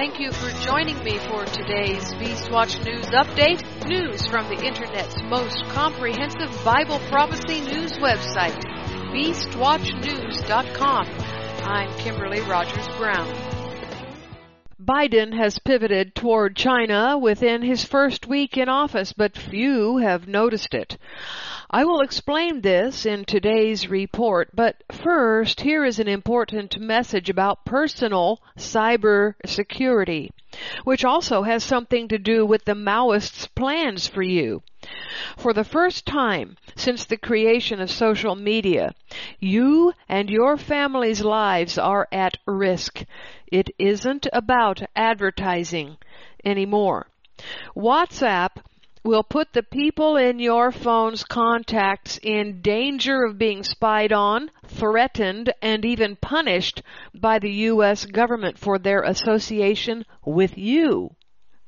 Thank you for joining me for today's Beastwatch News Update. News from the Internet's most comprehensive Bible prophecy news website, BeastWatchNews.com. I'm Kimberly Rogers Brown. Biden has pivoted toward China within his first week in office, but few have noticed it. I will explain this in today's report, but first, here is an important message about personal cyber security, which also has something to do with the Maoists' plans for you. For the first time since the creation of social media, you and your family's lives are at risk. It isn't about advertising anymore. WhatsApp will put the people in your phone's contacts in danger of being spied on, threatened, and even punished by the U.S. government for their association with you.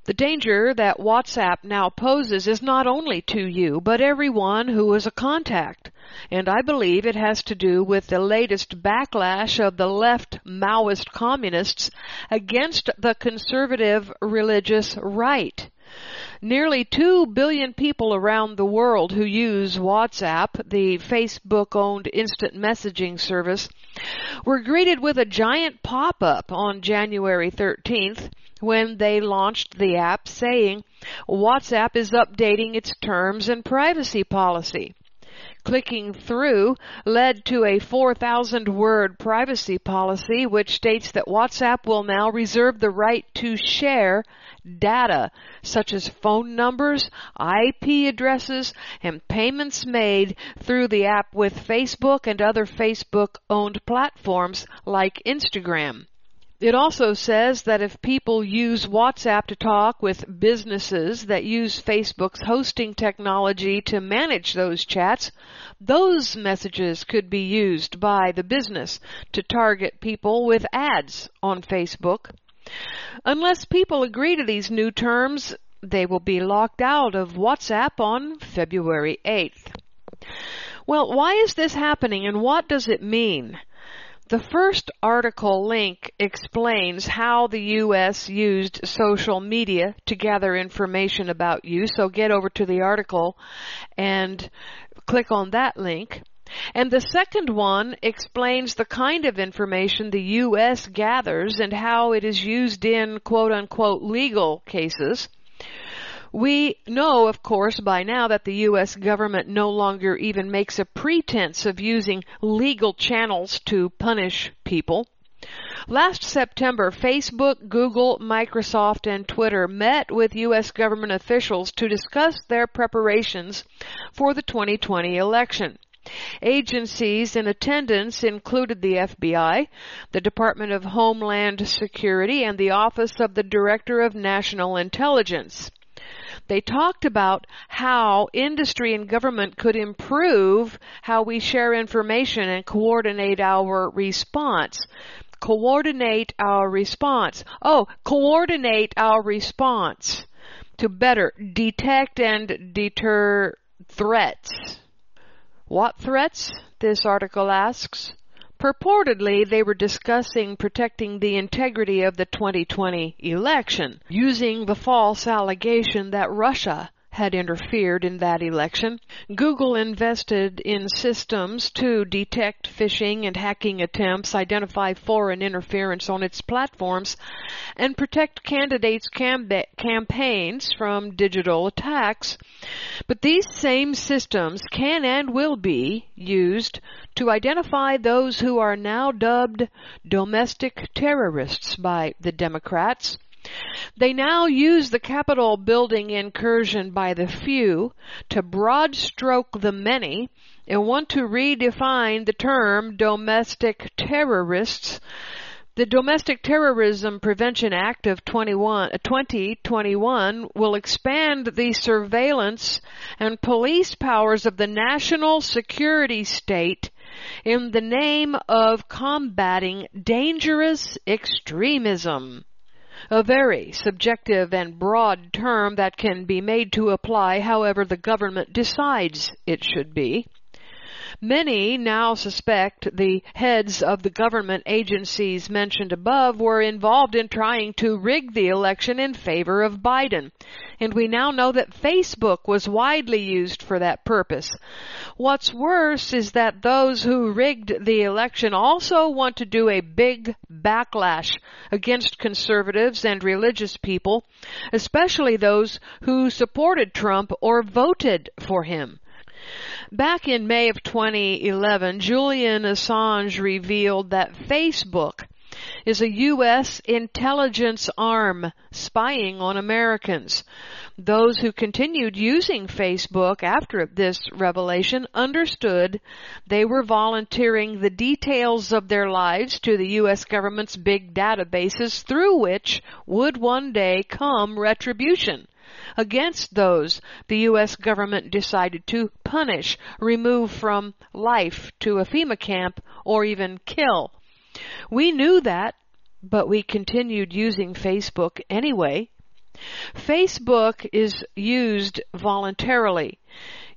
The danger that WhatsApp now poses is not only to you, but everyone who is a contact. And I believe it has to do with the latest backlash of the left Maoist communists against the conservative religious right. Nearly 2 billion people around the world who use WhatsApp, the Facebook owned instant messaging service, were greeted with a giant pop up on January 13th when they launched the app saying WhatsApp is updating its terms and privacy policy. Clicking through led to a 4,000 word privacy policy which states that WhatsApp will now reserve the right to share data such as phone numbers, IP addresses, and payments made through the app with Facebook and other Facebook owned platforms like Instagram. It also says that if people use WhatsApp to talk with businesses that use Facebook's hosting technology to manage those chats, those messages could be used by the business to target people with ads on Facebook. Unless people agree to these new terms, they will be locked out of WhatsApp on February 8th. Well, why is this happening and what does it mean? The first article link explains how the U.S. used social media to gather information about you. So get over to the article and click on that link. And the second one explains the kind of information the U.S. gathers and how it is used in quote unquote legal cases. We know, of course, by now that the U.S. government no longer even makes a pretense of using legal channels to punish people. Last September, Facebook, Google, Microsoft, and Twitter met with U.S. government officials to discuss their preparations for the 2020 election. Agencies in attendance included the FBI, the Department of Homeland Security, and the Office of the Director of National Intelligence. They talked about how industry and government could improve how we share information and coordinate our response. Coordinate our response. Oh, coordinate our response to better detect and deter threats. What threats? This article asks. Purportedly, they were discussing protecting the integrity of the 2020 election, using the false allegation that Russia had interfered in that election. Google invested in systems to detect phishing and hacking attempts, identify foreign interference on its platforms, and protect candidates' cam- campaigns from digital attacks. But these same systems can and will be used to identify those who are now dubbed domestic terrorists by the Democrats they now use the Capitol building incursion by the few to broad stroke the many and want to redefine the term domestic terrorists. The Domestic Terrorism Prevention Act of 2021 uh, will expand the surveillance and police powers of the national security state in the name of combating dangerous extremism a very subjective and broad term that can be made to apply however the government decides it should be. Many now suspect the heads of the government agencies mentioned above were involved in trying to rig the election in favor of Biden. And we now know that Facebook was widely used for that purpose. What's worse is that those who rigged the election also want to do a big backlash against conservatives and religious people, especially those who supported Trump or voted for him. Back in May of 2011, Julian Assange revealed that Facebook is a U.S. intelligence arm spying on Americans. Those who continued using Facebook after this revelation understood they were volunteering the details of their lives to the U.S. government's big databases through which would one day come retribution against those the U.S. government decided to punish, remove from life to a FEMA camp, or even kill. We knew that, but we continued using Facebook anyway. Facebook is used voluntarily.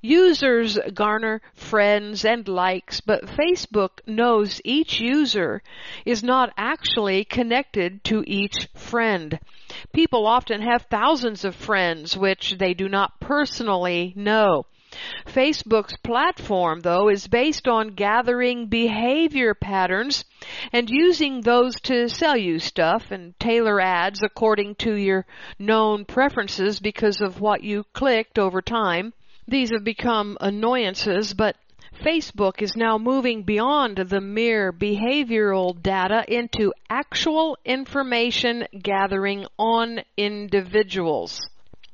Users garner friends and likes, but Facebook knows each user is not actually connected to each friend. People often have thousands of friends which they do not personally know. Facebook's platform, though, is based on gathering behavior patterns and using those to sell you stuff and tailor ads according to your known preferences because of what you clicked over time. These have become annoyances, but Facebook is now moving beyond the mere behavioral data into actual information gathering on individuals.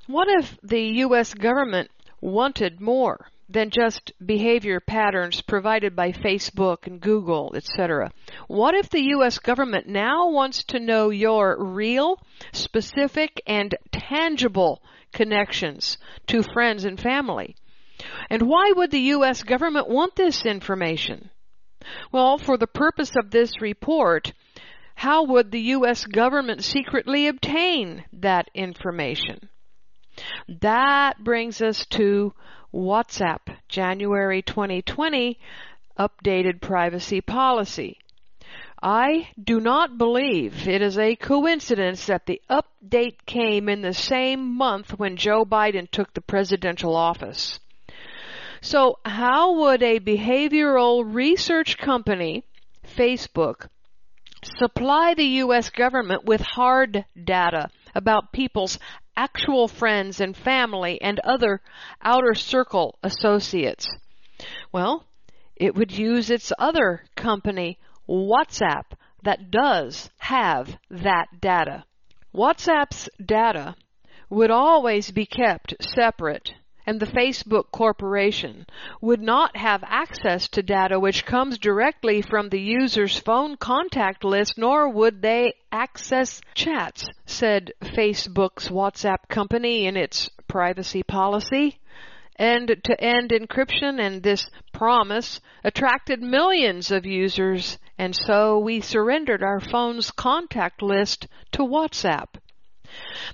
What if the U.S. government wanted more than just behavior patterns provided by Facebook and Google, etc. What if the US government now wants to know your real, specific, and tangible connections to friends and family? And why would the US government want this information? Well, for the purpose of this report, how would the US government secretly obtain that information? That brings us to WhatsApp, January 2020 updated privacy policy. I do not believe it is a coincidence that the update came in the same month when Joe Biden took the presidential office. So how would a behavioral research company, Facebook, supply the U.S. government with hard data about people's actual friends and family and other outer circle associates? Well, it would use its other company, WhatsApp, that does have that data. WhatsApp's data would always be kept separate and the Facebook Corporation would not have access to data which comes directly from the user's phone contact list, nor would they access chats, said Facebook's WhatsApp company in its privacy policy. And to end encryption and this promise attracted millions of users, and so we surrendered our phone's contact list to WhatsApp.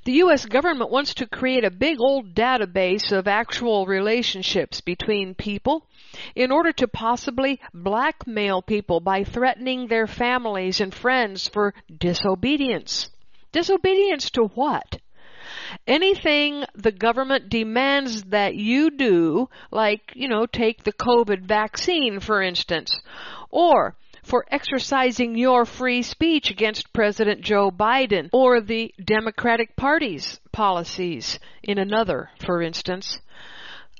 The U.S. government wants to create a big old database of actual relationships between people in order to possibly blackmail people by threatening their families and friends for disobedience. Disobedience to what? Anything the government demands that you do, like, you know, take the COVID vaccine, for instance, or for exercising your free speech against President Joe Biden or the Democratic Party's policies in another, for instance.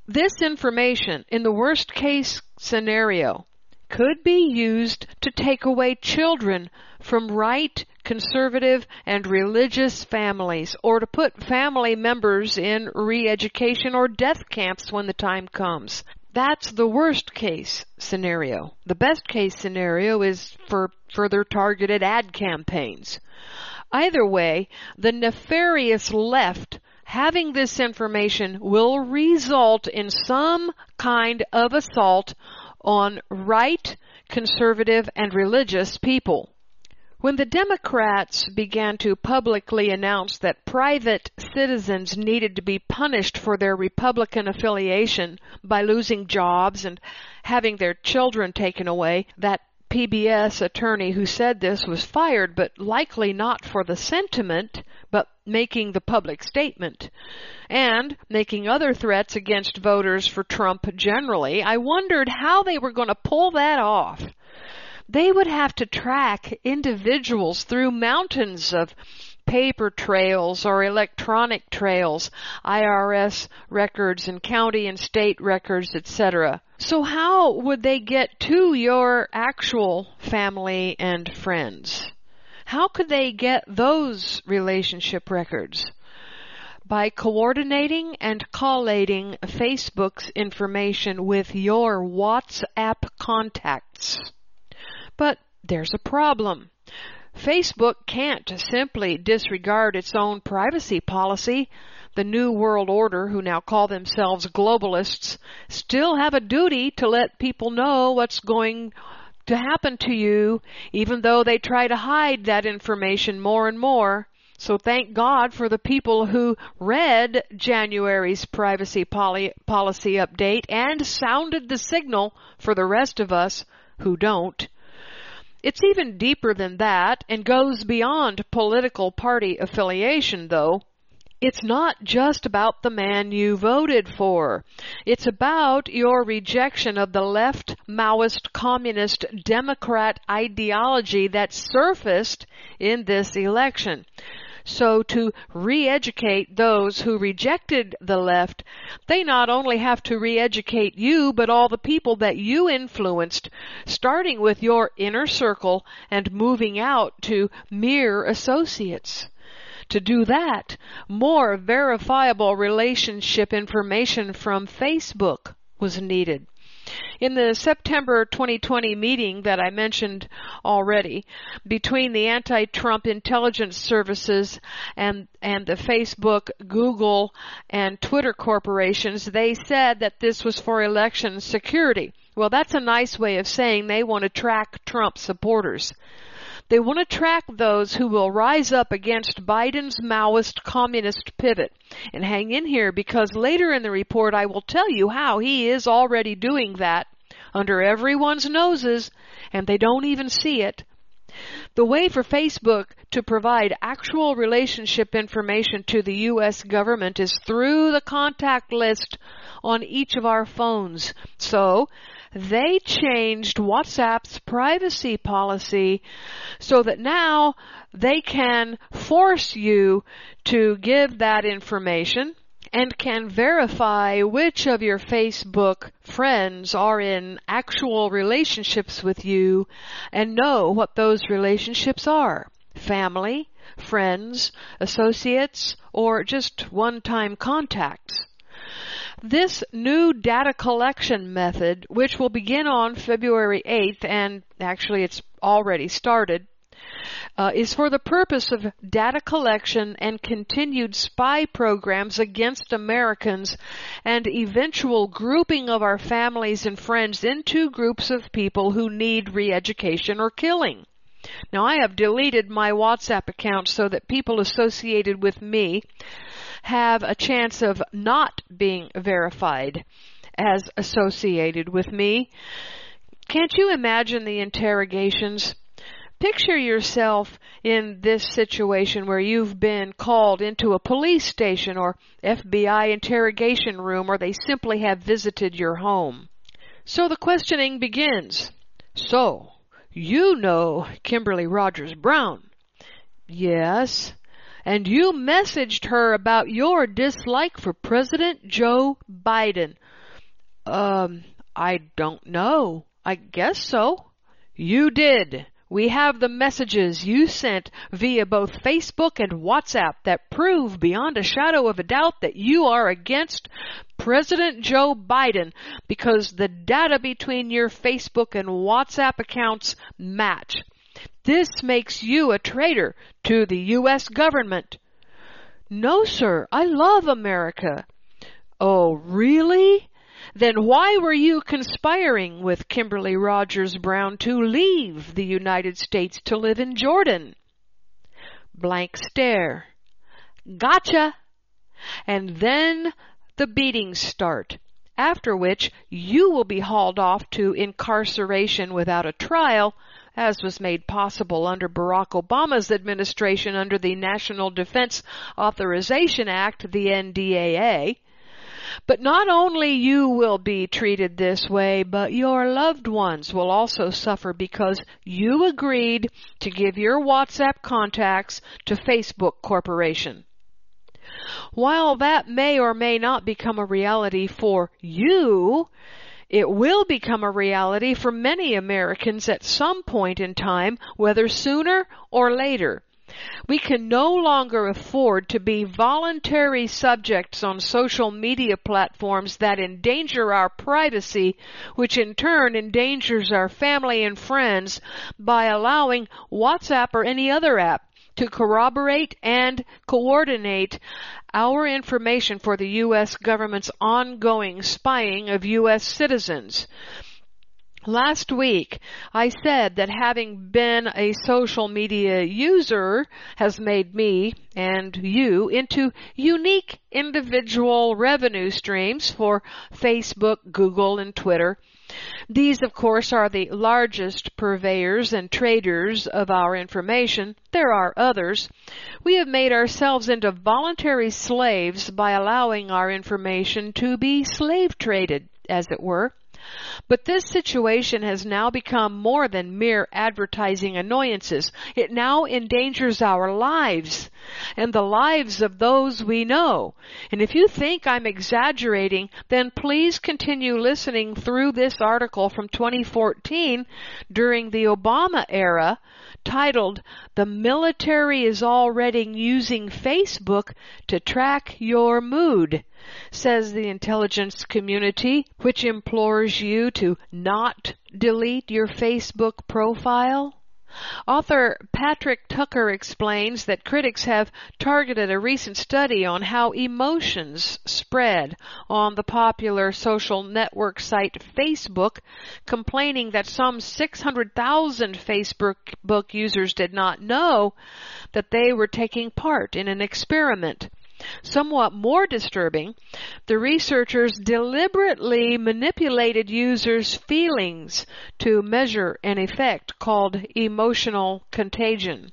This information, in the worst case scenario, could be used to take away children from right, conservative, and religious families, or to put family members in re-education or death camps when the time comes. That's the worst case scenario. The best case scenario is for further targeted ad campaigns. Either way, the nefarious left having this information will result in some kind of assault on right, conservative, and religious people. When the Democrats began to publicly announce that private citizens needed to be punished for their Republican affiliation by losing jobs and having their children taken away, that PBS attorney who said this was fired, but likely not for the sentiment, but making the public statement, and making other threats against voters for Trump generally. I wondered how they were going to pull that off they would have to track individuals through mountains of paper trails or electronic trails, IRS records and county and state records, etc. So how would they get to your actual family and friends? How could they get those relationship records? By coordinating and collating Facebook's information with your WhatsApp contacts. But there's a problem. Facebook can't simply disregard its own privacy policy. The New World Order, who now call themselves globalists, still have a duty to let people know what's going to happen to you, even though they try to hide that information more and more. So thank God for the people who read January's privacy policy update and sounded the signal for the rest of us who don't. It's even deeper than that and goes beyond political party affiliation, though. It's not just about the man you voted for. It's about your rejection of the left Maoist communist Democrat ideology that surfaced in this election. So to re-educate those who rejected the left, they not only have to re-educate you, but all the people that you influenced, starting with your inner circle and moving out to mere associates. To do that, more verifiable relationship information from Facebook was needed. In the September 2020 meeting that I mentioned already between the anti-Trump intelligence services and, and the Facebook, Google, and Twitter corporations, they said that this was for election security. Well, that's a nice way of saying they want to track Trump supporters. They want to track those who will rise up against Biden's Maoist communist pivot. And hang in here because later in the report I will tell you how he is already doing that under everyone's noses and they don't even see it. The way for Facebook to provide actual relationship information to the U.S. government is through the contact list on each of our phones. So, they changed WhatsApp's privacy policy so that now they can force you to give that information and can verify which of your Facebook friends are in actual relationships with you and know what those relationships are. Family, friends, associates, or just one-time contacts. This new data collection method, which will begin on February 8th, and actually it's already started, uh, is for the purpose of data collection and continued spy programs against Americans and eventual grouping of our families and friends into groups of people who need re-education or killing. Now I have deleted my WhatsApp account so that people associated with me have a chance of not being verified as associated with me. Can't you imagine the interrogations? Picture yourself in this situation where you've been called into a police station or FBI interrogation room or they simply have visited your home. So the questioning begins. So, you know Kimberly Rogers Brown. Yes and you messaged her about your dislike for President Joe Biden. Um, I don't know. I guess so. You did. We have the messages you sent via both Facebook and WhatsApp that prove beyond a shadow of a doubt that you are against President Joe Biden because the data between your Facebook and WhatsApp accounts match. This makes you a traitor to the U.S. government. No, sir, I love America. Oh, really? Then why were you conspiring with Kimberly Rogers Brown to leave the United States to live in Jordan? Blank stare. Gotcha! And then the beatings start, after which you will be hauled off to incarceration without a trial, as was made possible under Barack Obama's administration under the National Defense Authorization Act, the NDAA. But not only you will be treated this way, but your loved ones will also suffer because you agreed to give your WhatsApp contacts to Facebook Corporation. While that may or may not become a reality for you, it will become a reality for many Americans at some point in time, whether sooner or later. We can no longer afford to be voluntary subjects on social media platforms that endanger our privacy, which in turn endangers our family and friends by allowing WhatsApp or any other app to corroborate and coordinate our information for the U.S. government's ongoing spying of U.S. citizens. Last week, I said that having been a social media user has made me and you into unique individual revenue streams for Facebook, Google, and Twitter. These, of course, are the largest purveyors and traders of our information. There are others. We have made ourselves into voluntary slaves by allowing our information to be slave traded, as it were. But this situation has now become more than mere advertising annoyances. It now endangers our lives and the lives of those we know. And if you think I'm exaggerating, then please continue listening through this article from 2014 during the Obama era titled The Military is Already Using Facebook to Track Your Mood says the intelligence community, which implores you to not delete your Facebook profile? Author Patrick Tucker explains that critics have targeted a recent study on how emotions spread on the popular social network site Facebook, complaining that some 600,000 Facebook users did not know that they were taking part in an experiment. Somewhat more disturbing, the researchers deliberately manipulated users' feelings to measure an effect called emotional contagion.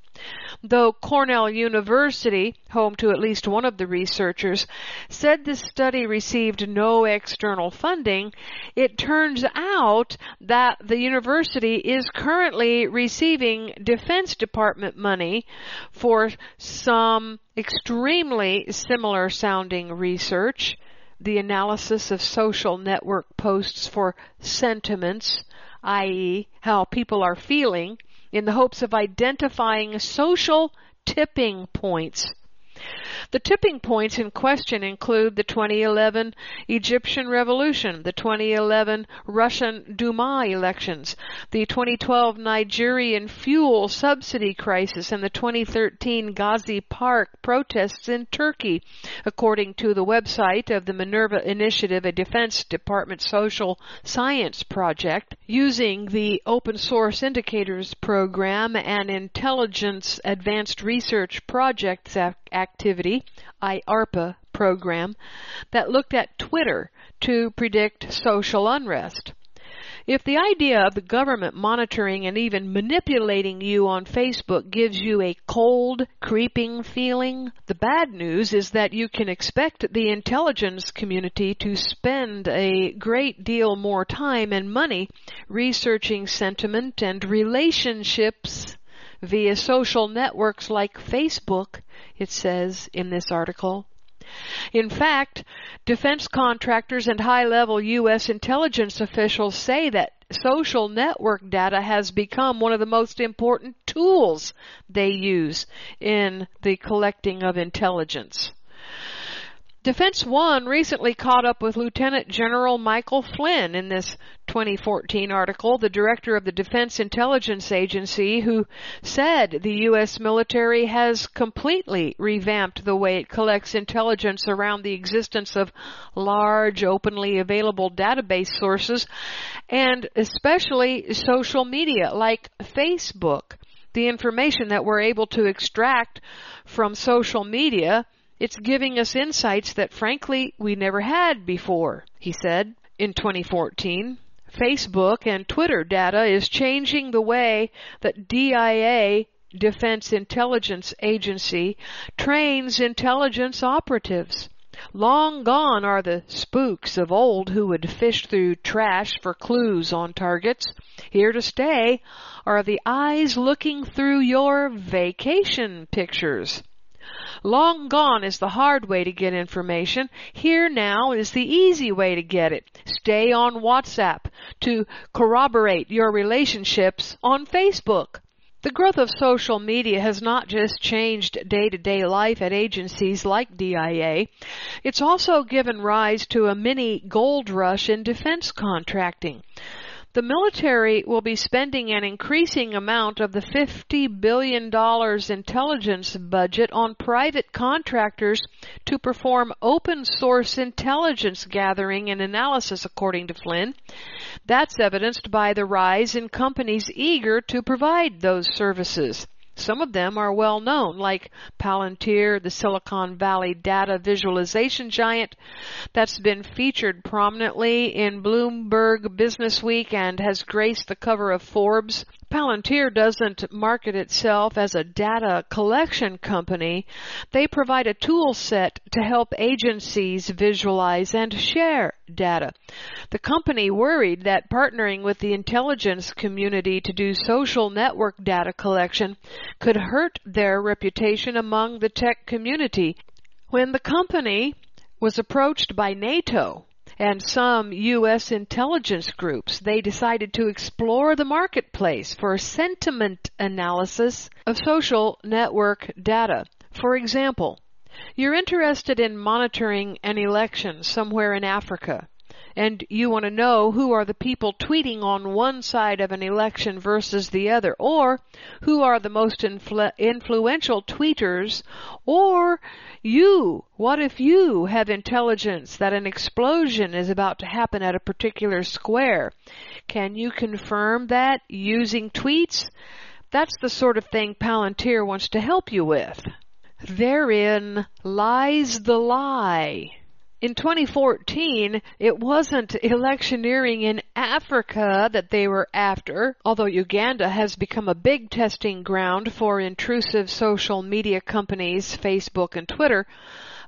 Though Cornell University, home to at least one of the researchers, said the study received no external funding, it turns out that the university is currently receiving Defense Department money for some extremely similar sounding research, the analysis of social network posts for sentiments, i.e., how people are feeling, in the hopes of identifying social tipping points the tipping points in question include the 2011 Egyptian Revolution, the 2011 Russian Duma elections, the 2012 Nigerian fuel subsidy crisis, and the 2013 Gezi Park protests in Turkey, according to the website of the Minerva Initiative, a Defense Department social science project, using the Open Source Indicators Program and Intelligence Advanced Research Projects activity, IARPA program, that looked at Twitter to predict social unrest. If the idea of the government monitoring and even manipulating you on Facebook gives you a cold, creeping feeling, the bad news is that you can expect the intelligence community to spend a great deal more time and money researching sentiment and relationships via social networks like Facebook, it says in this article. In fact, defense contractors and high level U.S. intelligence officials say that social network data has become one of the most important tools they use in the collecting of intelligence. Defense One recently caught up with Lieutenant General Michael Flynn in this 2014 article, the director of the Defense Intelligence Agency, who said the U.S. military has completely revamped the way it collects intelligence around the existence of large, openly available database sources, and especially social media like Facebook. The information that we're able to extract from social media it's giving us insights that frankly we never had before, he said in 2014. Facebook and Twitter data is changing the way that DIA, Defense Intelligence Agency, trains intelligence operatives. Long gone are the spooks of old who would fish through trash for clues on targets. Here to stay are the eyes looking through your vacation pictures. Long gone is the hard way to get information. Here now is the easy way to get it. Stay on WhatsApp to corroborate your relationships on Facebook. The growth of social media has not just changed day to day life at agencies like DIA, it's also given rise to a mini gold rush in defense contracting. The military will be spending an increasing amount of the $50 billion intelligence budget on private contractors to perform open source intelligence gathering and analysis, according to Flynn. That's evidenced by the rise in companies eager to provide those services. Some of them are well known, like Palantir, the Silicon Valley data visualization giant that's been featured prominently in Bloomberg Business Week and has graced the cover of Forbes. Palantir doesn't market itself as a data collection company. They provide a tool set to help agencies visualize and share data. The company worried that partnering with the intelligence community to do social network data collection could hurt their reputation among the tech community. When the company was approached by NATO and some U.S. intelligence groups, they decided to explore the marketplace for sentiment analysis of social network data. For example, you're interested in monitoring an election somewhere in Africa and you want to know who are the people tweeting on one side of an election versus the other, or who are the most influ- influential tweeters, or you, what if you have intelligence that an explosion is about to happen at a particular square? Can you confirm that using tweets? That's the sort of thing Palantir wants to help you with. Therein lies the lie in 2014, it wasn't electioneering in Africa that they were after, although Uganda has become a big testing ground for intrusive social media companies, Facebook and Twitter.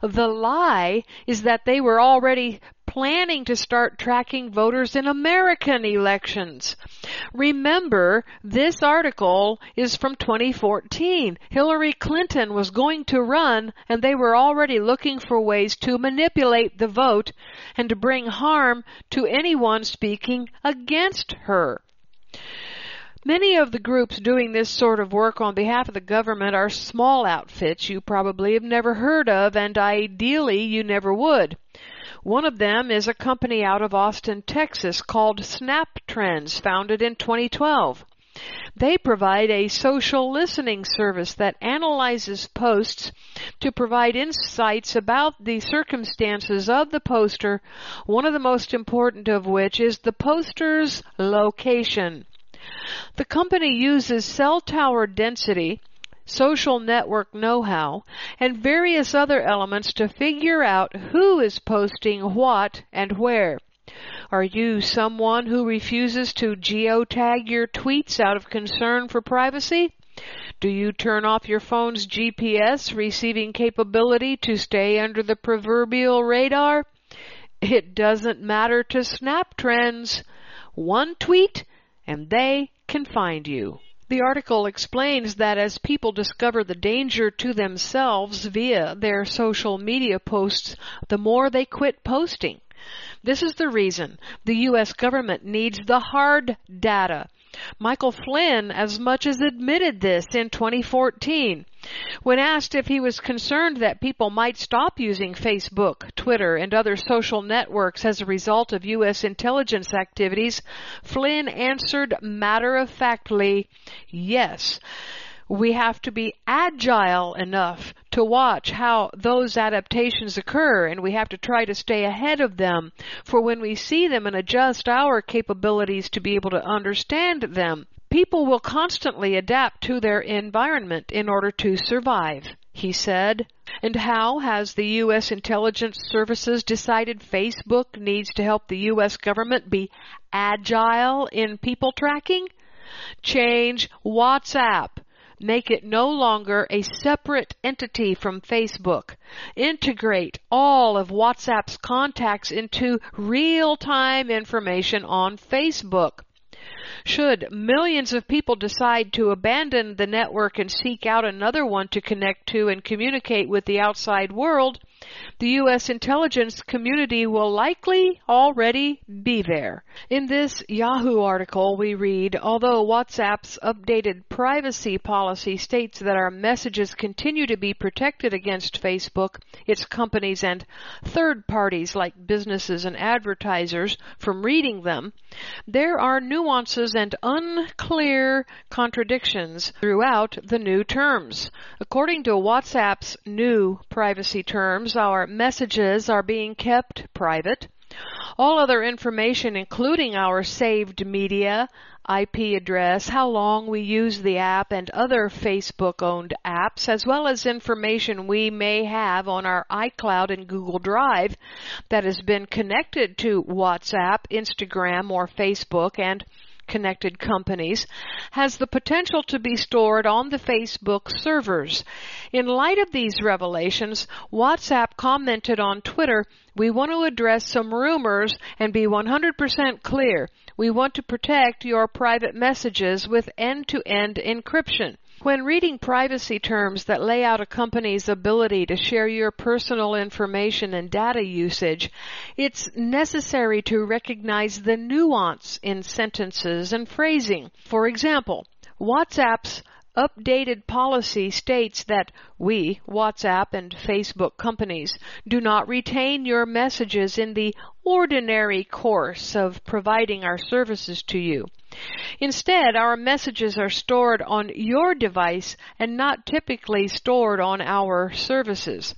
The lie is that they were already planning to start tracking voters in American elections. Remember, this article is from 2014. Hillary Clinton was going to run and they were already looking for ways to manipulate the vote and to bring harm to anyone speaking against her. Many of the groups doing this sort of work on behalf of the government are small outfits you probably have never heard of and ideally you never would. One of them is a company out of Austin, Texas called Snap Trends, founded in 2012. They provide a social listening service that analyzes posts to provide insights about the circumstances of the poster, one of the most important of which is the poster's location. The company uses cell tower density social network know-how, and various other elements to figure out who is posting what and where. Are you someone who refuses to geotag your tweets out of concern for privacy? Do you turn off your phone's GPS receiving capability to stay under the proverbial radar? It doesn't matter to Snap Trends. One tweet and they can find you. The article explains that as people discover the danger to themselves via their social media posts, the more they quit posting. This is the reason the U.S. government needs the hard data. Michael Flynn as much as admitted this in 2014. When asked if he was concerned that people might stop using Facebook, Twitter, and other social networks as a result of U.S. intelligence activities, Flynn answered matter of factly, yes. We have to be agile enough to watch how those adaptations occur and we have to try to stay ahead of them for when we see them and adjust our capabilities to be able to understand them. People will constantly adapt to their environment in order to survive, he said. And how has the U.S. intelligence services decided Facebook needs to help the U.S. government be agile in people tracking? Change WhatsApp Make it no longer a separate entity from Facebook. Integrate all of WhatsApp's contacts into real-time information on Facebook. Should millions of people decide to abandon the network and seek out another one to connect to and communicate with the outside world, the U.S. intelligence community will likely already be there. In this Yahoo article, we read, although WhatsApp's updated privacy policy states that our messages continue to be protected against Facebook, its companies, and third parties like businesses and advertisers from reading them, there are nuances and unclear contradictions throughout the new terms. According to WhatsApp's new privacy terms, our messages are being kept private. All other information, including our saved media, IP address, how long we use the app, and other Facebook owned apps, as well as information we may have on our iCloud and Google Drive that has been connected to WhatsApp, Instagram, or Facebook, and connected companies has the potential to be stored on the Facebook servers. In light of these revelations, WhatsApp commented on Twitter, we want to address some rumors and be 100% clear. We want to protect your private messages with end-to-end encryption. When reading privacy terms that lay out a company's ability to share your personal information and data usage, it's necessary to recognize the nuance in sentences and phrasing. For example, WhatsApp's updated policy states that we, WhatsApp and Facebook companies, do not retain your messages in the ordinary course of providing our services to you. Instead, our messages are stored on your device and not typically stored on our services.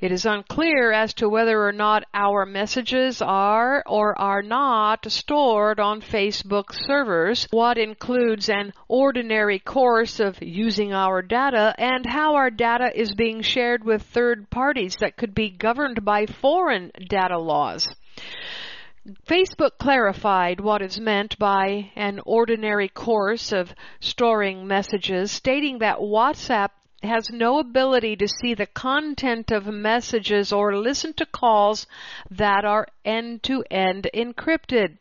It is unclear as to whether or not our messages are or are not stored on Facebook servers, what includes an ordinary course of using our data, and how our data is being shared with third parties that could be governed by foreign data laws. Facebook clarified what is meant by an ordinary course of storing messages, stating that WhatsApp has no ability to see the content of messages or listen to calls that are end to end encrypted.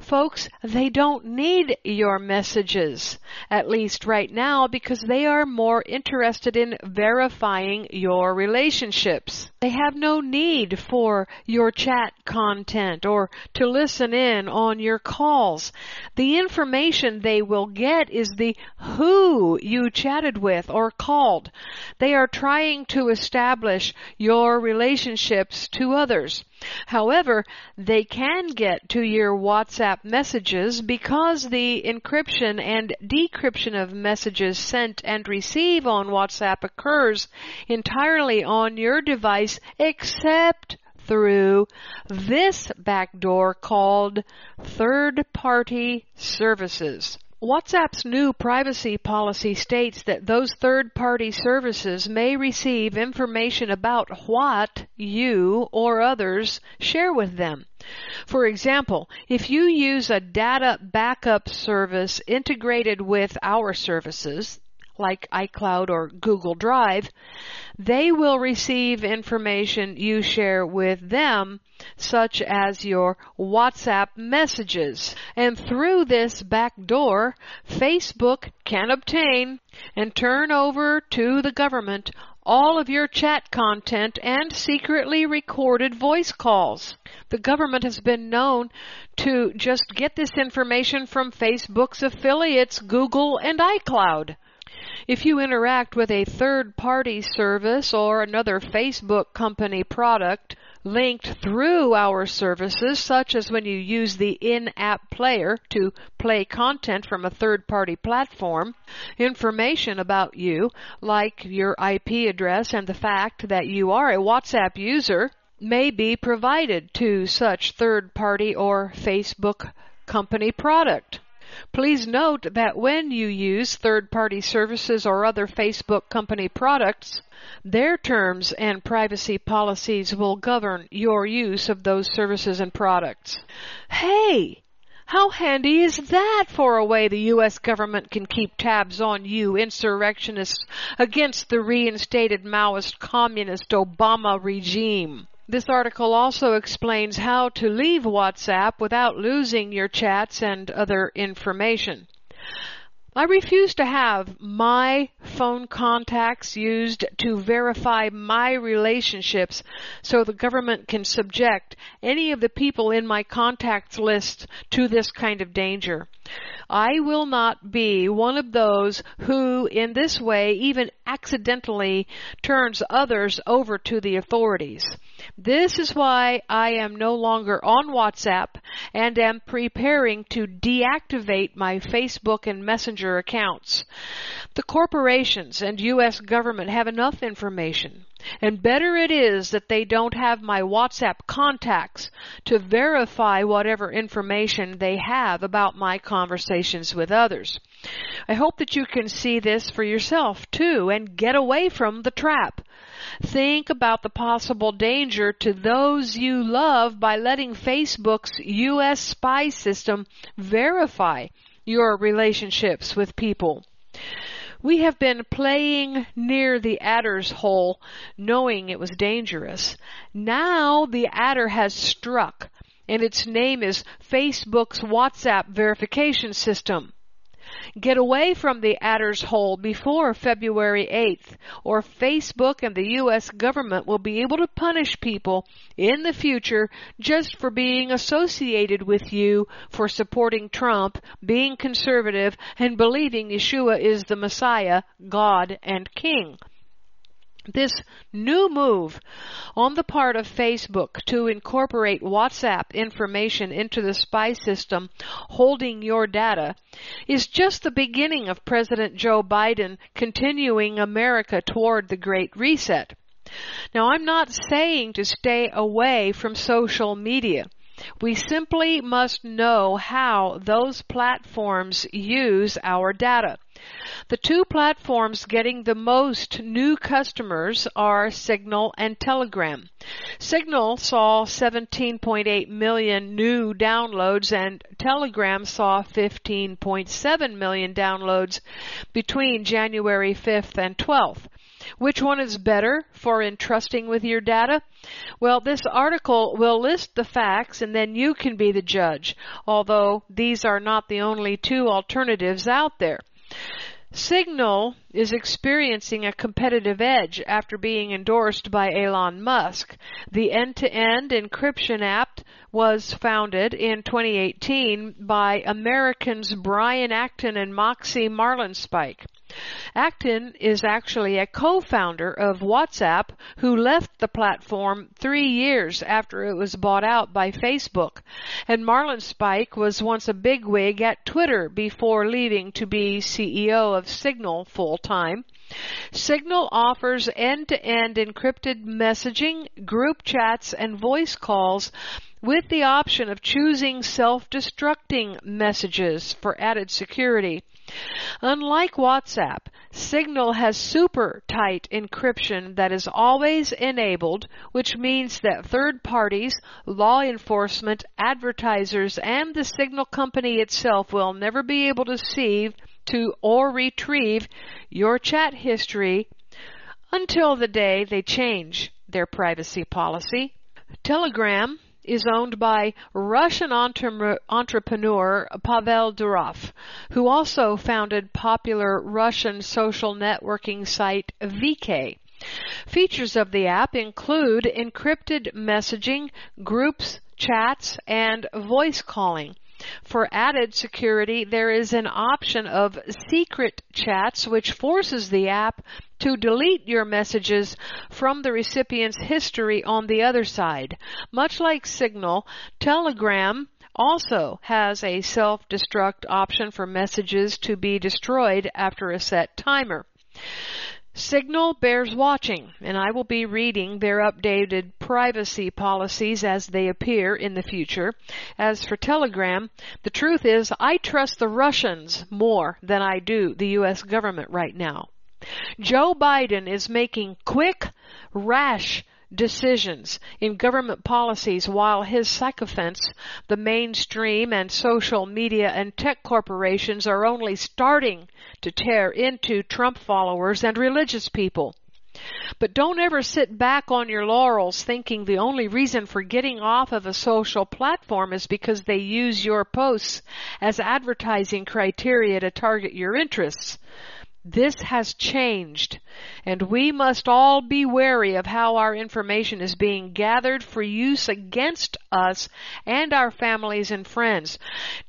Folks, they don't need your messages, at least right now, because they are more interested in verifying your relationships. They have no need for your chat content or to listen in on your calls. The information they will get is the who you chatted with or called. They are trying to establish your relationships to others. However, they can get to your WhatsApp messages because the encryption and decryption of messages sent and received on WhatsApp occurs entirely on your device except through this backdoor called third party services. WhatsApp's new privacy policy states that those third party services may receive information about what you or others share with them. For example, if you use a data backup service integrated with our services, like iCloud or Google Drive, they will receive information you share with them, such as your WhatsApp messages. And through this back door, Facebook can obtain and turn over to the government all of your chat content and secretly recorded voice calls. The government has been known to just get this information from Facebook's affiliates, Google and iCloud. If you interact with a third party service or another Facebook company product linked through our services, such as when you use the in-app player to play content from a third party platform, information about you, like your IP address and the fact that you are a WhatsApp user, may be provided to such third party or Facebook company product. Please note that when you use third-party services or other Facebook company products, their terms and privacy policies will govern your use of those services and products. Hey! How handy is that for a way the U.S. government can keep tabs on you insurrectionists against the reinstated Maoist communist Obama regime? This article also explains how to leave WhatsApp without losing your chats and other information. I refuse to have my phone contacts used to verify my relationships so the government can subject any of the people in my contacts list to this kind of danger. I will not be one of those who in this way even accidentally turns others over to the authorities. This is why I am no longer on WhatsApp and am preparing to deactivate my Facebook and Messenger accounts. The corporations and U.S. government have enough information and better it is that they don't have my WhatsApp contacts to verify whatever information they have about my conversations with others. I hope that you can see this for yourself too and get away from the trap. Think about the possible danger to those you love by letting Facebook's US spy system verify your relationships with people. We have been playing near the adder's hole, knowing it was dangerous. Now the adder has struck, and its name is Facebook's WhatsApp verification system. Get away from the adder's hole before February 8th, or Facebook and the U.S. government will be able to punish people in the future just for being associated with you for supporting Trump, being conservative, and believing Yeshua is the Messiah, God, and King. This new move on the part of Facebook to incorporate WhatsApp information into the spy system holding your data is just the beginning of President Joe Biden continuing America toward the Great Reset. Now I'm not saying to stay away from social media. We simply must know how those platforms use our data. The two platforms getting the most new customers are Signal and Telegram. Signal saw 17.8 million new downloads and Telegram saw 15.7 million downloads between January 5th and 12th. Which one is better for entrusting with your data? Well, this article will list the facts and then you can be the judge, although these are not the only two alternatives out there. Signal is experiencing a competitive edge after being endorsed by Elon Musk. The end-to-end encryption app was founded in 2018 by Americans Brian Acton and Moxie Marlinspike. Acton is actually a co-founder of WhatsApp who left the platform three years after it was bought out by Facebook. And Marlinspike was once a bigwig at Twitter before leaving to be CEO of Signal full time. Signal offers end-to-end encrypted messaging, group chats, and voice calls with the option of choosing self-destructing messages for added security. Unlike WhatsApp, Signal has super tight encryption that is always enabled, which means that third parties, law enforcement, advertisers, and the Signal company itself will never be able to see to or retrieve your chat history until the day they change their privacy policy. Telegram is owned by Russian entrepreneur Pavel Durov, who also founded popular Russian social networking site VK. Features of the app include encrypted messaging, groups, chats, and voice calling. For added security, there is an option of secret chats which forces the app to delete your messages from the recipient's history on the other side. Much like Signal, Telegram also has a self-destruct option for messages to be destroyed after a set timer. Signal bears watching, and I will be reading their updated privacy policies as they appear in the future. As for Telegram, the truth is I trust the Russians more than I do the U.S. government right now. Joe Biden is making quick, rash decisions in government policies while his sycophants, the mainstream and social media and tech corporations are only starting to tear into Trump followers and religious people. But don't ever sit back on your laurels thinking the only reason for getting off of a social platform is because they use your posts as advertising criteria to target your interests. This has changed, and we must all be wary of how our information is being gathered for use against us and our families and friends.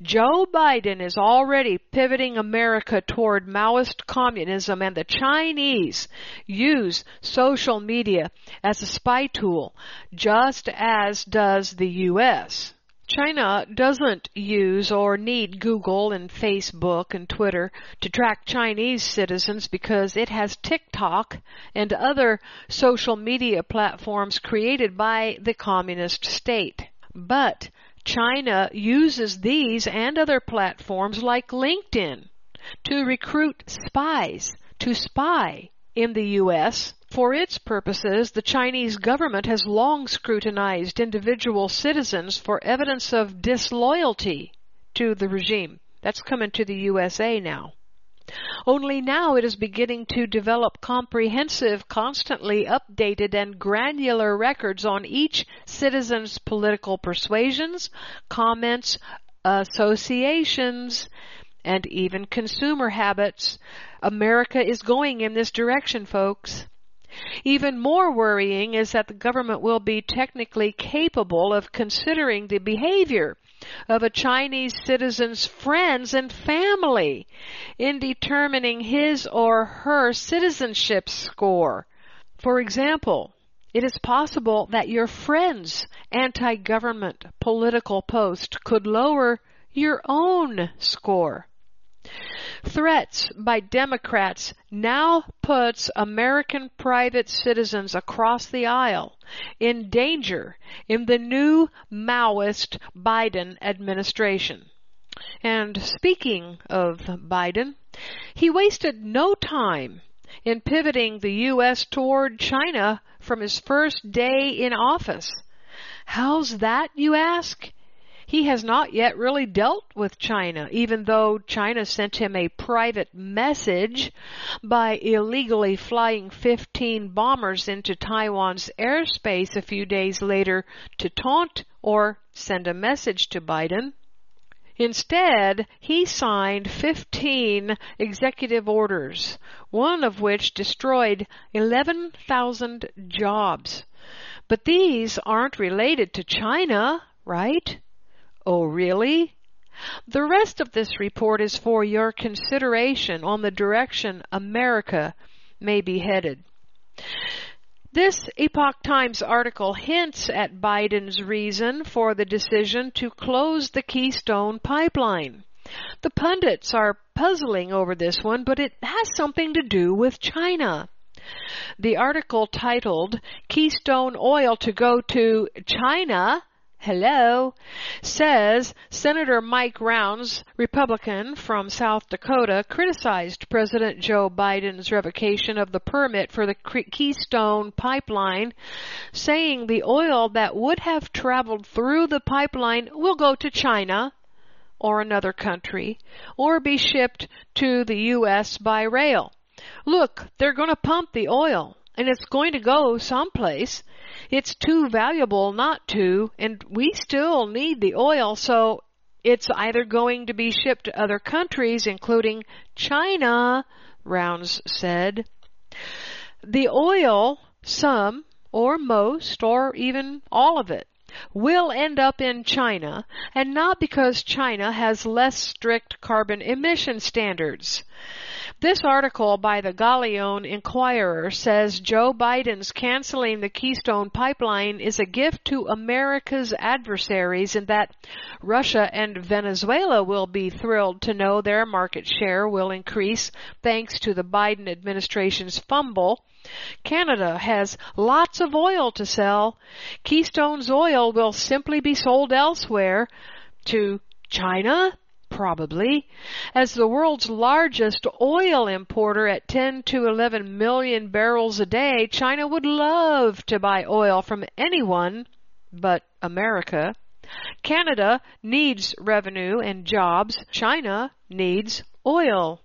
Joe Biden is already pivoting America toward Maoist communism, and the Chinese use social media as a spy tool, just as does the U.S. China doesn't use or need Google and Facebook and Twitter to track Chinese citizens because it has TikTok and other social media platforms created by the communist state. But China uses these and other platforms like LinkedIn to recruit spies to spy in the U.S. For its purposes, the Chinese government has long scrutinized individual citizens for evidence of disloyalty to the regime. That's coming to the USA now. Only now it is beginning to develop comprehensive, constantly updated, and granular records on each citizen's political persuasions, comments, associations, and even consumer habits. America is going in this direction, folks. Even more worrying is that the government will be technically capable of considering the behavior of a Chinese citizen's friends and family in determining his or her citizenship score. For example, it is possible that your friend's anti-government political post could lower your own score. Threats by Democrats now puts American private citizens across the aisle in danger in the new Maoist Biden administration. And speaking of Biden, he wasted no time in pivoting the U.S. toward China from his first day in office. How's that, you ask? He has not yet really dealt with China, even though China sent him a private message by illegally flying 15 bombers into Taiwan's airspace a few days later to taunt or send a message to Biden. Instead, he signed 15 executive orders, one of which destroyed 11,000 jobs. But these aren't related to China, right? Oh, really? The rest of this report is for your consideration on the direction America may be headed. This Epoch Times article hints at Biden's reason for the decision to close the Keystone pipeline. The pundits are puzzling over this one, but it has something to do with China. The article titled Keystone Oil to Go to China hello, says Senator Mike Rounds, Republican from South Dakota, criticized President Joe Biden's revocation of the permit for the Keystone pipeline, saying the oil that would have traveled through the pipeline will go to China or another country or be shipped to the U.S. by rail. Look, they're going to pump the oil and it's going to go someplace it's too valuable not to, and we still need the oil, so it's either going to be shipped to other countries, including China, Rounds said. The oil, some, or most, or even all of it, will end up in China, and not because China has less strict carbon emission standards. This article by the Galion Inquirer says Joe Biden's canceling the Keystone Pipeline is a gift to America's adversaries and that Russia and Venezuela will be thrilled to know their market share will increase thanks to the Biden administration's fumble Canada has lots of oil to sell. Keystone's oil will simply be sold elsewhere to China, probably. As the world's largest oil importer at 10 to 11 million barrels a day, China would love to buy oil from anyone but America. Canada needs revenue and jobs. China needs oil.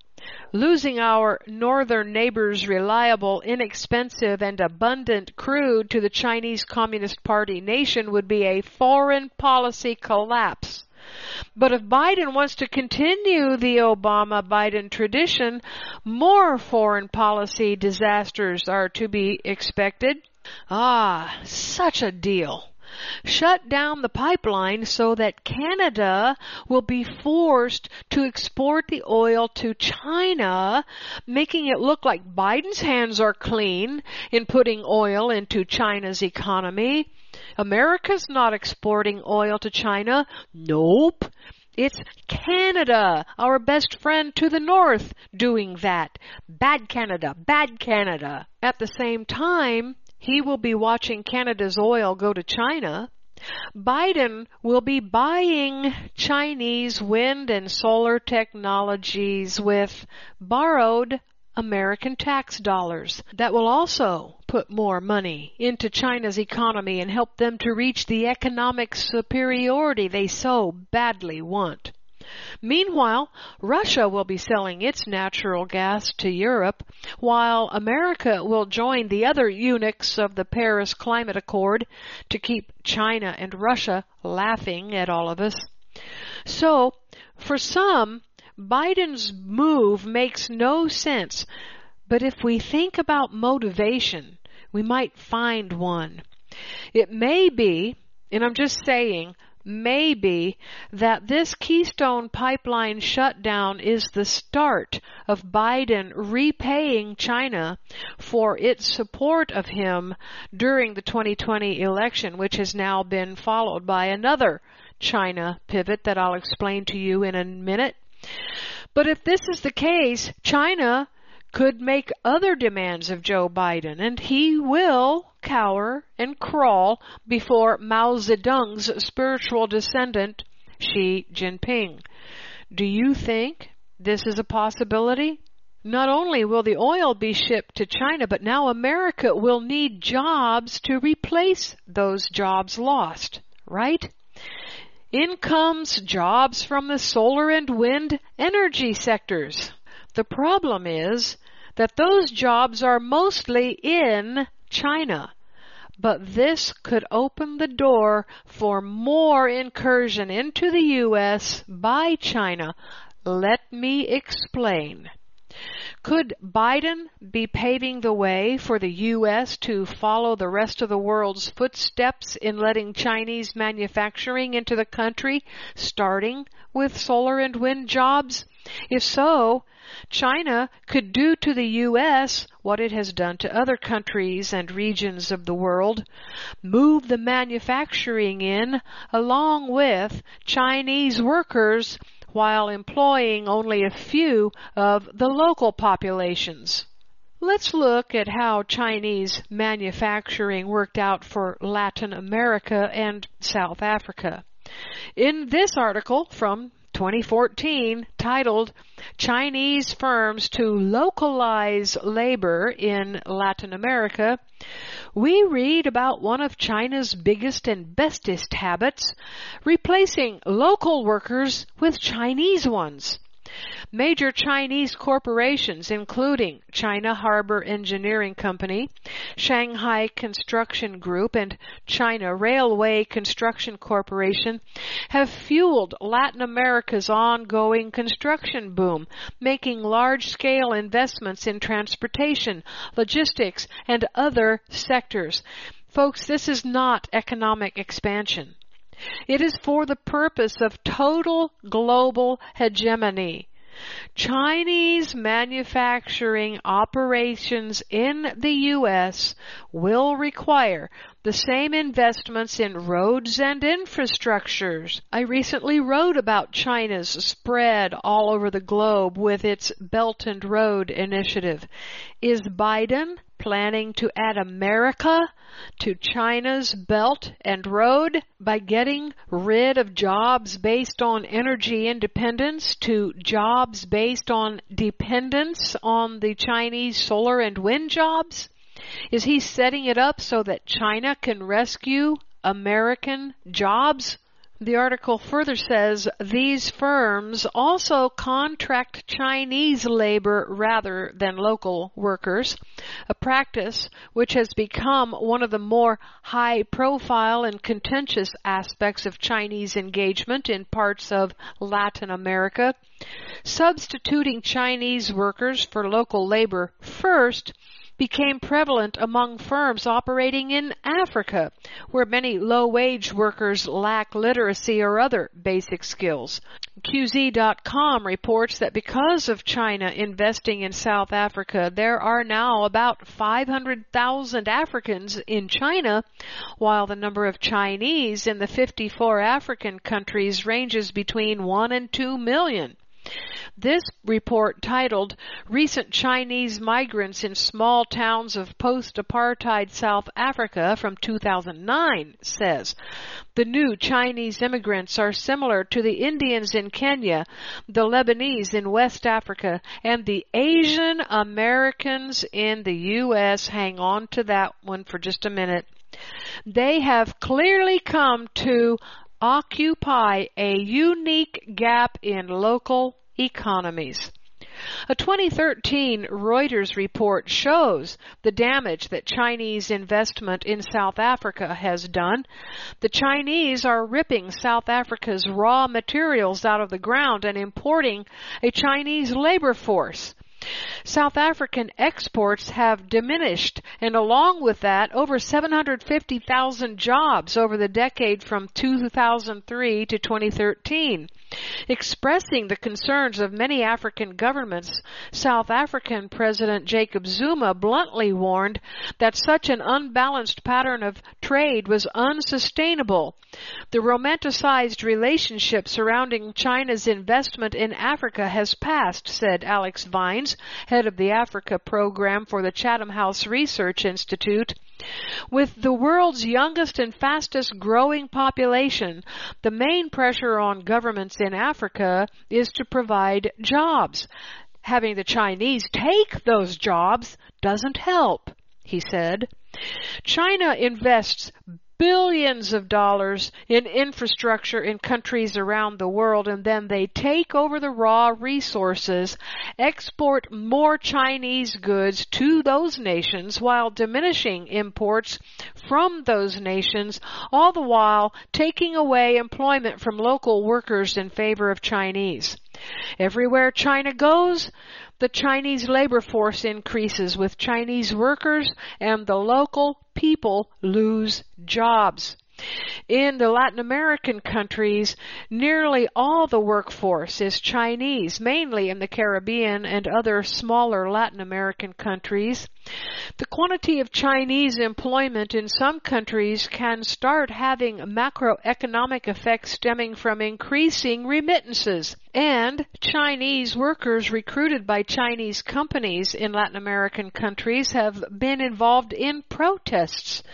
Losing our northern neighbors' reliable, inexpensive, and abundant crude to the Chinese Communist Party nation would be a foreign policy collapse. But if Biden wants to continue the Obama Biden tradition, more foreign policy disasters are to be expected. Ah, such a deal shut down the pipeline so that Canada will be forced to export the oil to China, making it look like Biden's hands are clean in putting oil into China's economy. America's not exporting oil to China. Nope. It's Canada, our best friend to the north, doing that. Bad Canada, bad Canada. At the same time, he will be watching Canada's oil go to China. Biden will be buying Chinese wind and solar technologies with borrowed American tax dollars that will also put more money into China's economy and help them to reach the economic superiority they so badly want. Meanwhile, Russia will be selling its natural gas to Europe, while America will join the other eunuchs of the Paris Climate Accord to keep China and Russia laughing at all of us. So, for some, Biden's move makes no sense, but if we think about motivation, we might find one. It may be, and I'm just saying, maybe that this Keystone Pipeline shutdown is the start of Biden repaying China for its support of him during the 2020 election, which has now been followed by another China pivot that I'll explain to you in a minute. But if this is the case, China could make other demands of Joe Biden, and he will cower and crawl before Mao Zedong's spiritual descendant, Xi Jinping. Do you think this is a possibility? Not only will the oil be shipped to China, but now America will need jobs to replace those jobs lost, right? Incomes, jobs from the solar and wind energy sectors. The problem is that those jobs are mostly in China. But this could open the door for more incursion into the U.S. by China. Let me explain. Could Biden be paving the way for the U.S. to follow the rest of the world's footsteps in letting Chinese manufacturing into the country, starting with solar and wind jobs? If so, China could do to the U.S. what it has done to other countries and regions of the world, move the manufacturing in along with Chinese workers while employing only a few of the local populations. Let's look at how Chinese manufacturing worked out for Latin America and South Africa. In this article from 2014 titled Chinese Firms to Localize Labor in Latin America, we read about one of China's biggest and bestest habits, replacing local workers with Chinese ones. Major Chinese corporations, including China Harbor Engineering Company, Shanghai Construction Group, and China Railway Construction Corporation, have fueled Latin America's ongoing construction boom, making large-scale investments in transportation, logistics, and other sectors. Folks, this is not economic expansion. It is for the purpose of total global hegemony. Chinese manufacturing operations in the U.S. will require the same investments in roads and infrastructures. I recently wrote about China's spread all over the globe with its Belt and Road initiative. Is Biden planning to add America to China's Belt and Road by getting rid of jobs based on energy independence to jobs based on dependence on the Chinese solar and wind jobs? Is he setting it up so that China can rescue American jobs? The article further says these firms also contract Chinese labor rather than local workers, a practice which has become one of the more high profile and contentious aspects of Chinese engagement in parts of Latin America. Substituting Chinese workers for local labor first became prevalent among firms operating in Africa, where many low-wage workers lack literacy or other basic skills. QZ.com reports that because of China investing in South Africa, there are now about 500,000 Africans in China, while the number of Chinese in the 54 African countries ranges between 1 and 2 million. This report titled Recent Chinese Migrants in Small Towns of Post-Apartheid South Africa from 2009 says the new Chinese immigrants are similar to the Indians in Kenya, the Lebanese in West Africa, and the Asian Americans in the U.S. Hang on to that one for just a minute. They have clearly come to occupy a unique gap in local economies. A 2013 Reuters report shows the damage that Chinese investment in South Africa has done. The Chinese are ripping South Africa's raw materials out of the ground and importing a Chinese labor force. South African exports have diminished, and along with that, over 750,000 jobs over the decade from 2003 to 2013. Expressing the concerns of many African governments, South African President Jacob Zuma bluntly warned that such an unbalanced pattern of trade was unsustainable. The romanticized relationship surrounding China's investment in Africa has passed, said Alex Vines, head of the Africa program for the Chatham House Research Institute. With the world's youngest and fastest growing population, the main pressure on governments in Africa is to provide jobs. Having the Chinese take those jobs doesn't help, he said. China invests billions of dollars in infrastructure in countries around the world and then they take over the raw resources, export more Chinese goods to those nations while diminishing imports from those nations, all the while taking away employment from local workers in favor of Chinese. Everywhere China goes, the Chinese labor force increases with Chinese workers and the local people lose jobs. In the Latin American countries, nearly all the workforce is Chinese, mainly in the Caribbean and other smaller Latin American countries. The quantity of Chinese employment in some countries can start having macroeconomic effects stemming from increasing remittances. And Chinese workers recruited by Chinese companies in Latin American countries have been involved in protests.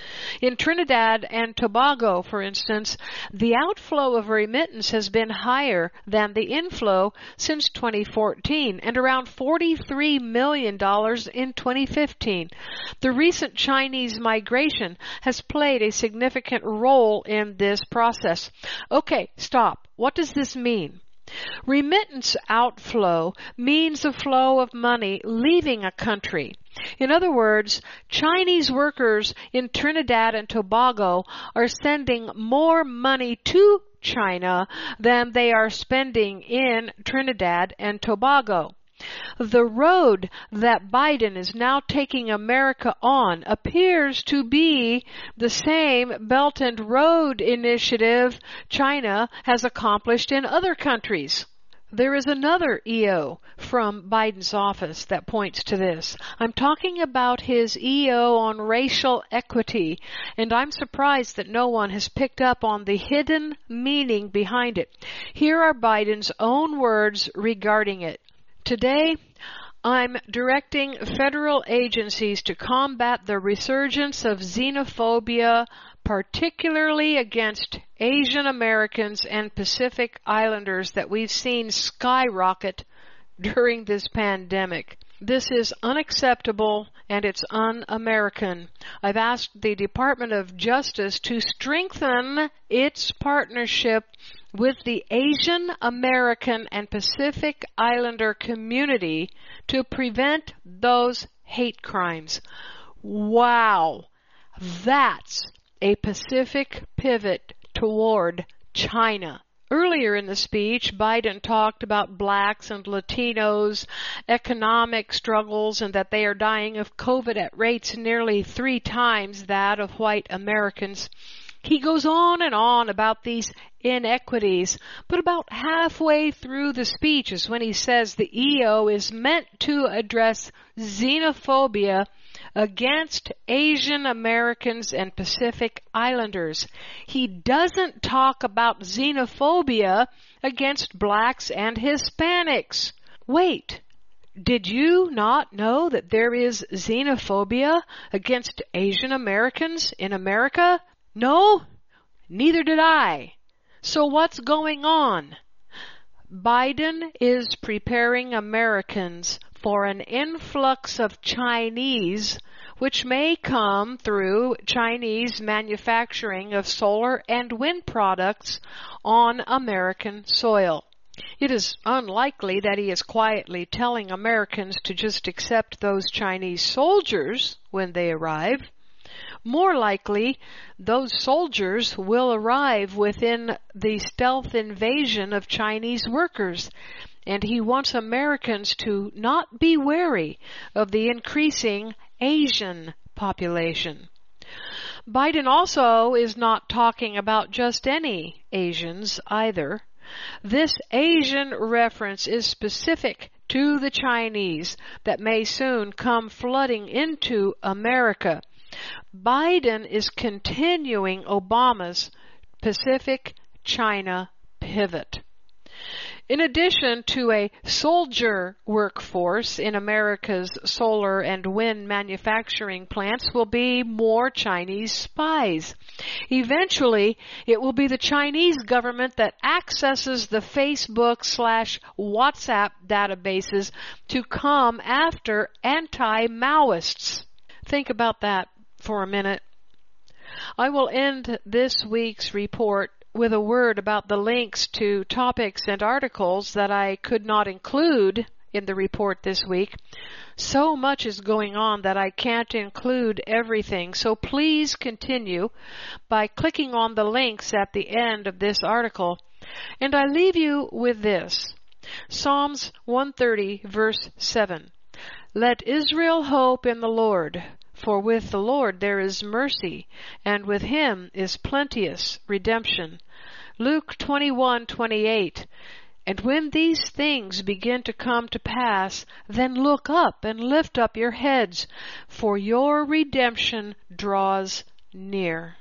In Trinidad and Tobago, for instance, the outflow of remittance has been higher than the inflow since 2014 and around $43 million in 2015. The recent Chinese migration has played a significant role in this process. Okay, stop. What does this mean? Remittance outflow means the flow of money leaving a country. In other words, Chinese workers in Trinidad and Tobago are sending more money to China than they are spending in Trinidad and Tobago. The road that Biden is now taking America on appears to be the same Belt and Road initiative China has accomplished in other countries. There is another EO from Biden's office that points to this. I'm talking about his EO on racial equity, and I'm surprised that no one has picked up on the hidden meaning behind it. Here are Biden's own words regarding it. Today, I'm directing federal agencies to combat the resurgence of xenophobia, particularly against Asian Americans and Pacific Islanders that we've seen skyrocket during this pandemic. This is unacceptable and it's un-American. I've asked the Department of Justice to strengthen its partnership with the Asian American and Pacific Islander community to prevent those hate crimes. Wow. That's a Pacific pivot toward China. Earlier in the speech, Biden talked about blacks and Latinos' economic struggles and that they are dying of COVID at rates nearly three times that of white Americans. He goes on and on about these inequities, but about halfway through the speech is when he says the EO is meant to address xenophobia against Asian Americans and Pacific Islanders. He doesn't talk about xenophobia against blacks and Hispanics. Wait, did you not know that there is xenophobia against Asian Americans in America? No? Neither did I. So what's going on? Biden is preparing Americans for an influx of Chinese which may come through Chinese manufacturing of solar and wind products on American soil. It is unlikely that he is quietly telling Americans to just accept those Chinese soldiers when they arrive. More likely, those soldiers will arrive within the stealth invasion of Chinese workers and he wants Americans to not be wary of the increasing Asian population. Biden also is not talking about just any Asians either. This Asian reference is specific to the Chinese that may soon come flooding into America. Biden is continuing Obama's Pacific China pivot. In addition to a soldier workforce in America's solar and wind manufacturing plants will be more Chinese spies. Eventually, it will be the Chinese government that accesses the Facebook slash WhatsApp databases to come after anti-Maoists. Think about that for a minute. I will end this week's report with a word about the links to topics and articles that I could not include in the report this week. So much is going on that I can't include everything, so please continue by clicking on the links at the end of this article. And I leave you with this. Psalms 130 verse 7. Let Israel hope in the Lord. For with the Lord there is mercy, and with him is plenteous redemption. Luke 21:28 And when these things begin to come to pass, then look up and lift up your heads, for your redemption draws near.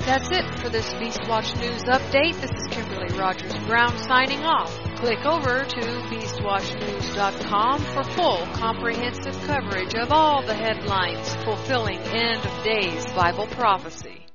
That's it for this Beastwatch News update. This is Kimberly Rogers Brown signing off. Click over to beastwatchnews.com for full comprehensive coverage of all the headlines fulfilling end of days Bible prophecy.